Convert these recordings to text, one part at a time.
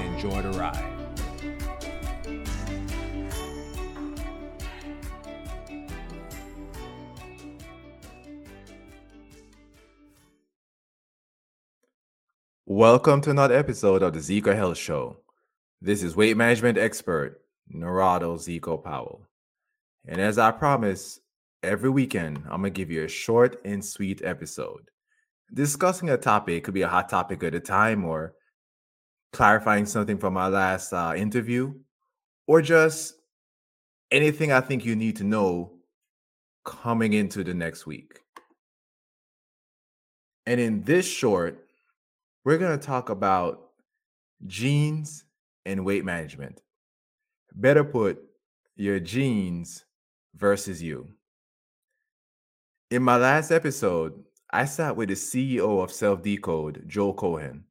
and enjoy the ride. Welcome to another episode of the Zeco Health Show. This is weight management expert Narado Zeco Powell. And as I promised, every weekend I'm going to give you a short and sweet episode discussing a topic. could be a hot topic at a time or clarifying something from our last uh, interview or just anything I think you need to know coming into the next week. And in this short, we're going to talk about genes and weight management. Better put, your genes versus you. In my last episode, I sat with the CEO of Self Decode, Joe Cohen.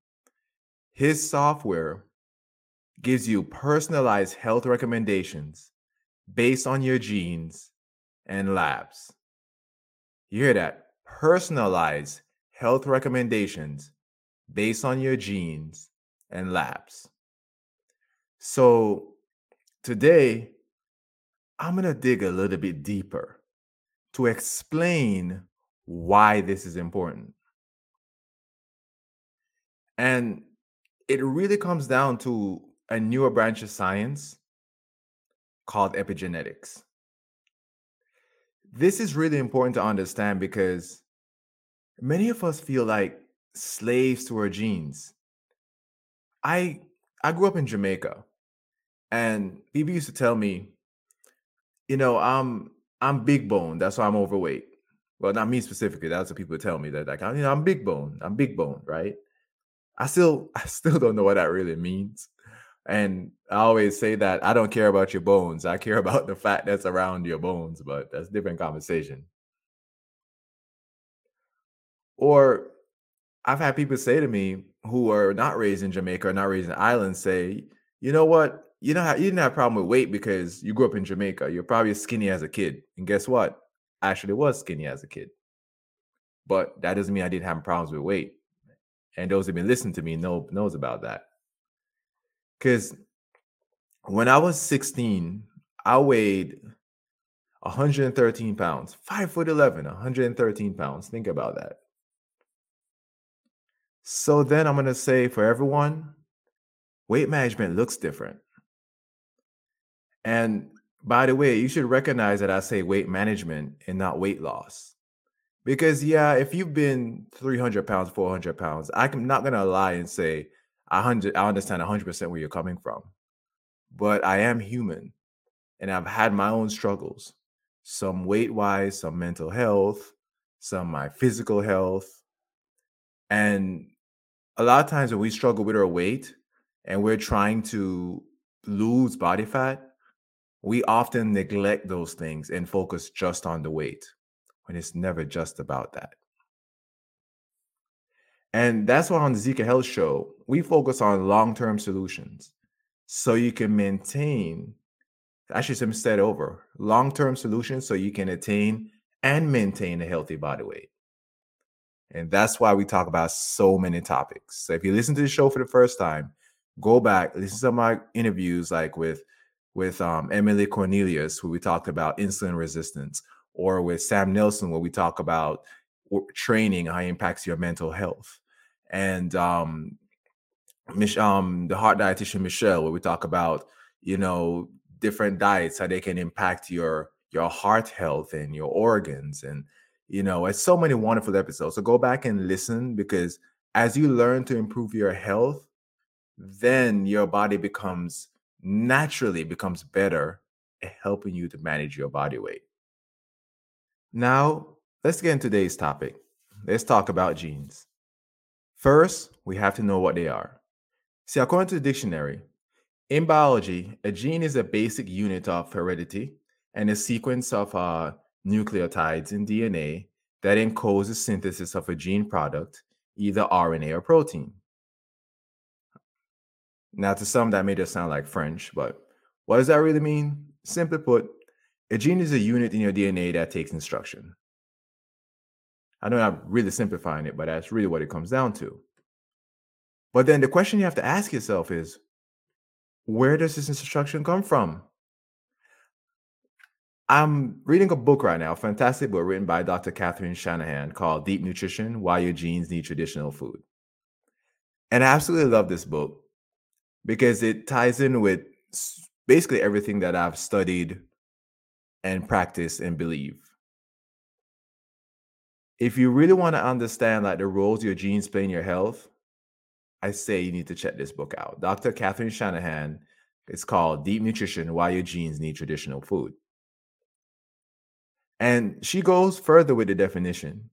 His software gives you personalized health recommendations based on your genes and labs. You hear that? Personalized health recommendations based on your genes and labs. So today, I'm going to dig a little bit deeper to explain why this is important. And it really comes down to a newer branch of science called epigenetics. This is really important to understand because many of us feel like slaves to our genes. I I grew up in Jamaica and people used to tell me, you know, I'm I'm big bone, that's why I'm overweight. Well, not me specifically. That's what people tell me that like, you know, I'm big bone. I'm big bone, right? I still, I still don't know what that really means. And I always say that I don't care about your bones. I care about the fat that's around your bones, but that's different conversation. Or I've had people say to me who are not raised in Jamaica or not raised in Ireland say, you know what? You know, you didn't have a problem with weight because you grew up in Jamaica. You're probably as skinny as a kid. And guess what? I actually was skinny as a kid. But that doesn't mean I didn't have problems with weight. And those who've been listening to me know knows about that. Because when I was 16, I weighed 113 pounds, five foot 11, 113 pounds. Think about that. So then I'm going to say for everyone, weight management looks different. And by the way, you should recognize that I say weight management and not weight loss. Because, yeah, if you've been 300 pounds, 400 pounds, I'm not to lie and say 100, I understand 100% where you're coming from. But I am human and I've had my own struggles, some weight wise, some mental health, some my physical health. And a lot of times when we struggle with our weight and we're trying to lose body fat, we often neglect those things and focus just on the weight when it's never just about that. And that's why on the Zeco Health Show, we focus on long term solutions so you can maintain, actually, some said over long term solutions so you can attain and maintain a healthy body weight. And that's why we talk about so many topics. So if you listen to the show for the first time, go back, listen to my interviews like with with um, Emily Cornelius, where we talked about insulin resistance, or with Sam Nelson, where we talk about training, how it impacts your mental health, and um, um, the heart dietitian Michelle, where we talk about you know different diets, how they can impact your your heart health and your organs, and you know, it's so many wonderful episodes. So go back and listen because as you learn to improve your health, then your body becomes naturally becomes better at helping you to manage your body weight. Now, let's get into today's topic. Let's talk about genes. First, we have to know what they are. See, according to the dictionary, In biology, a gene is a basic unit of heredity and a sequence of uh, nucleotides in DNA that encodes the synthesis of a gene product, either RNA or protein. Now, to some, that may just sound like French, but what does that really mean? Simply put, a gene is a unit in your DNA that takes instruction. I know I'm really simplifying it, but that's really what it comes down to. But then the question you have to ask yourself is where does this instruction come from? I'm reading a book right now, fantastic book written by Dr. Catherine Shanahan called Deep Nutrition Why Your Genes Need Traditional Food. And I absolutely love this book because it ties in with basically everything that I've studied and practice and believe. If you really want to understand like the roles your genes play in your health, I say you need to check this book out. Dr. Catherine Shanahan. It's called Deep Nutrition Why Your Genes Need Traditional Food. And she goes further with the definition.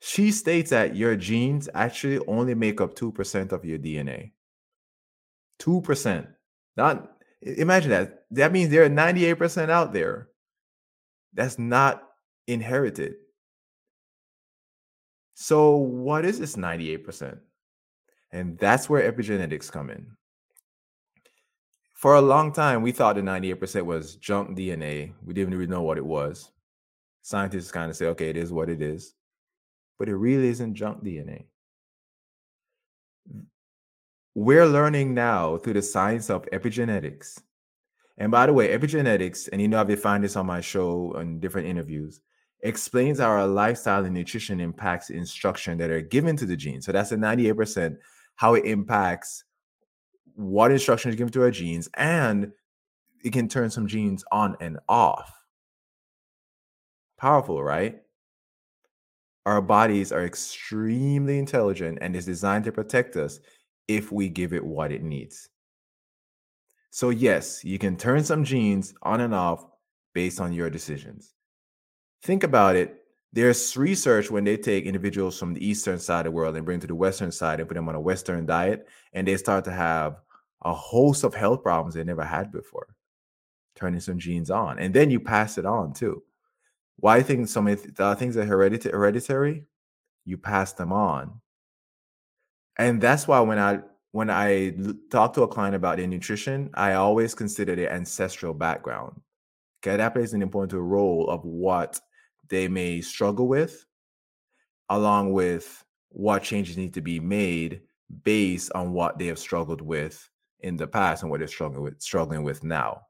She states that your genes actually only make up 2% of your DNA. 2%. Not imagine that. That means there are 98% out there that's not inherited. So, what is this 98%? And that's where epigenetics come in. For a long time, we thought the 98% was junk DNA. We didn't really know what it was. Scientists kind of say, okay, it is what it is. But it really isn't junk DNA. We're learning now through the science of epigenetics. And by the way, epigenetics, and you know, I've defined this on my show and different interviews, explains how our lifestyle and nutrition impacts instruction that are given to the genes. So that's the 98%, how it impacts what instruction is given to our genes, and it can turn some genes on and off. Powerful, right? Our bodies are extremely intelligent and is designed to protect us if we give it what it needs. So, yes, you can turn some genes on and off based on your decisions. Think about it. There's research when they take individuals from the eastern side of the world and bring them to the western side and put them on a western diet, and they start to have a host of health problems they never had before, turning some genes on. And then you pass it on too. Why I think some of the things are hereditary, you pass them on and that's why when I when I talk to a client about their nutrition, I always consider their ancestral background. Okay, that plays an important role of what they may struggle with, along with what changes need to be made based on what they have struggled with in the past and what they're struggling with struggling with now.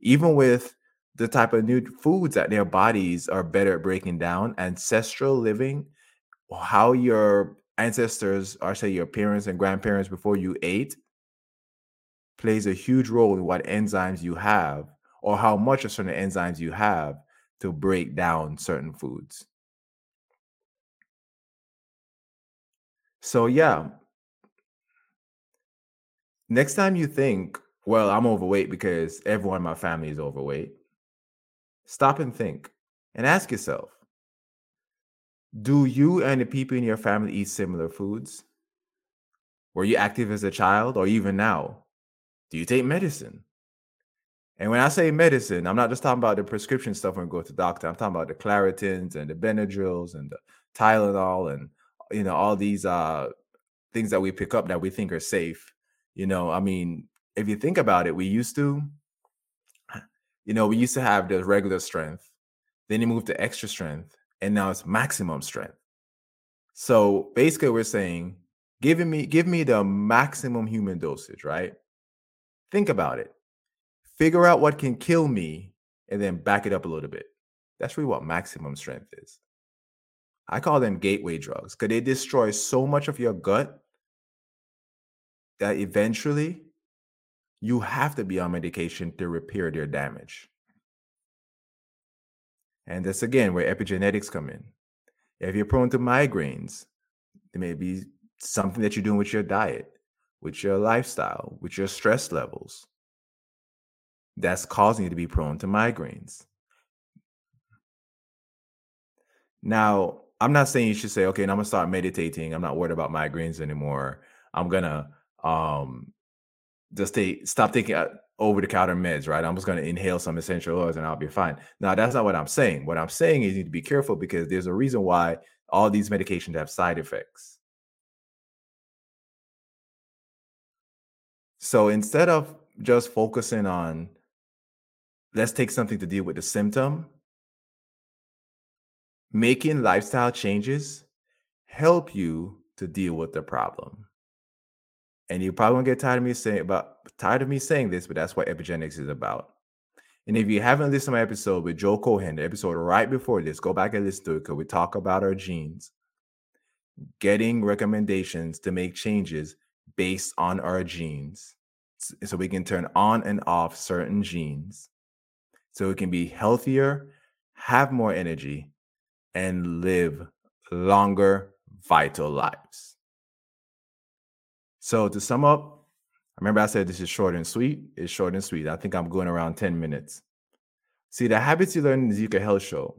Even with the type of new foods that their bodies are better at breaking down, ancestral living, how your ancestors or say your parents and grandparents before you ate plays a huge role in what enzymes you have or how much of certain enzymes you have to break down certain foods. So yeah. Next time you think, well, I'm overweight because everyone in my family is overweight, stop and think and ask yourself, do you and the people in your family eat similar foods? Were you active as a child or even now? Do you take medicine? And when I say medicine, I'm not just talking about the prescription stuff when we go to doctor. I'm talking about the Claritins and the Benadryls and the Tylenol and you know all these uh things that we pick up that we think are safe. You know, I mean, if you think about it, we used to, you know, we used to have the regular strength. Then you move to extra strength and now it's maximum strength. So basically, we're saying, giving me, give me the maximum human dosage, right? Think about it. Figure out what can kill me and then back it up a little bit. That's really what maximum strength is. I call them gateway drugs because they destroy so much of your gut that eventually you have to be on medication to repair their damage. And that's again where epigenetics come in. If you're prone to migraines, there may be something that you're doing with your diet, with your lifestyle, with your stress levels that's causing you to be prone to migraines. Now, I'm not saying you should say, okay, I'm gonna start meditating. I'm not worried about migraines anymore. I'm gonna um just stop taking uh, over the counter meds, right? I'm just going to inhale some essential oils and I'll be fine. Now, that's not what I'm saying. What I'm saying is you need to be careful because there's a reason why all these medications have side effects. So instead of just focusing on let's take something to deal with the symptom, making lifestyle changes help you to deal with the problem. And you probably won't get tired of me saying about tired of me saying this, but that's what epigenetics is about. And if you haven't listened to my episode with Joe Cohen, the episode right before this, go back and listen to it because we talk about our genes, getting recommendations to make changes based on our genes. So we can turn on and off certain genes so we can be healthier, have more energy, and live longer, vital lives. So to sum up, remember I said this is short and sweet. It's short and sweet. I think I'm going around 10 minutes. See, the habits you learn in the Zeco Health Show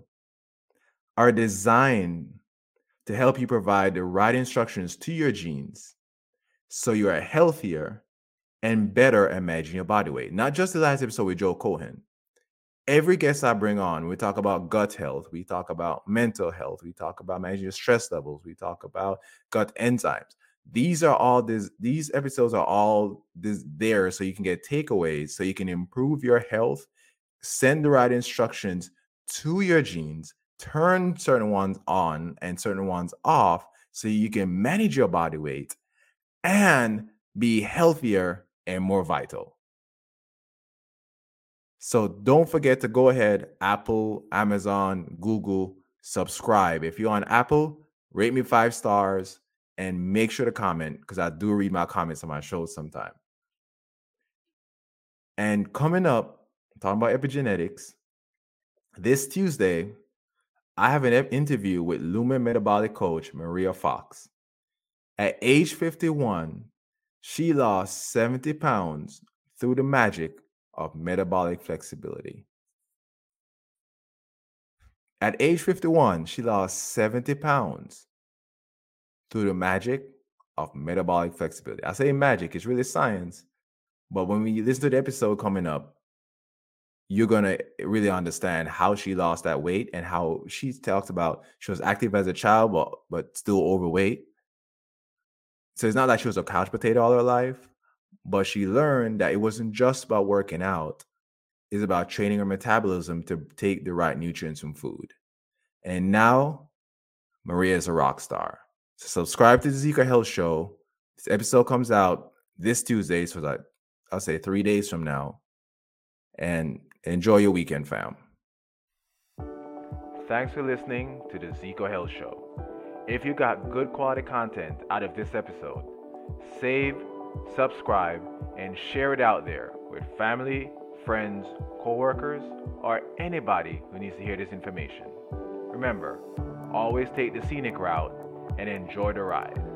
are designed to help you provide the right instructions to your genes so you are healthier and better at managing your body weight. Not just the last episode with Joe Cohen. Every guest I bring on, we talk about gut health, we talk about mental health, we talk about managing your stress levels, we talk about gut enzymes these are all this these episodes are all this there so you can get takeaways so you can improve your health send the right instructions to your genes turn certain ones on and certain ones off so you can manage your body weight and be healthier and more vital. So don't forget to go ahead apple amazon google subscribe. If you're on apple rate me five stars and make sure to comment because I do read my comments on my shows sometime. And coming up, talking about epigenetics, this Tuesday, I have an interview with Lumen metabolic coach Maria Fox. At age 51, she lost 70 pounds through the magic of metabolic flexibility. At age 51, she lost 70 pounds through the magic of metabolic flexibility. I say magic, it's really science. But when we listen to the episode coming up, you're gonna eh, really understand how she lost that weight and how she talks about she was active as a child, but but still overweight. So it's not like she was a couch potato all her life, but she learned that it wasn't just about working out; it's about training her metabolism to take the right nutrients from food. And now, Maria is a rock star. So subscribe to the Zeco Health Show. This episode comes out this Tuesday, so like I'll say three days from now. And enjoy your weekend, fam. Thanks for listening to the Zeco Health Show. If you got good quality content out of this episode, save, subscribe, and share it out there with family, friends, coworkers, or anybody who needs to hear this information. Remember, always take the scenic route and enjoy the ride.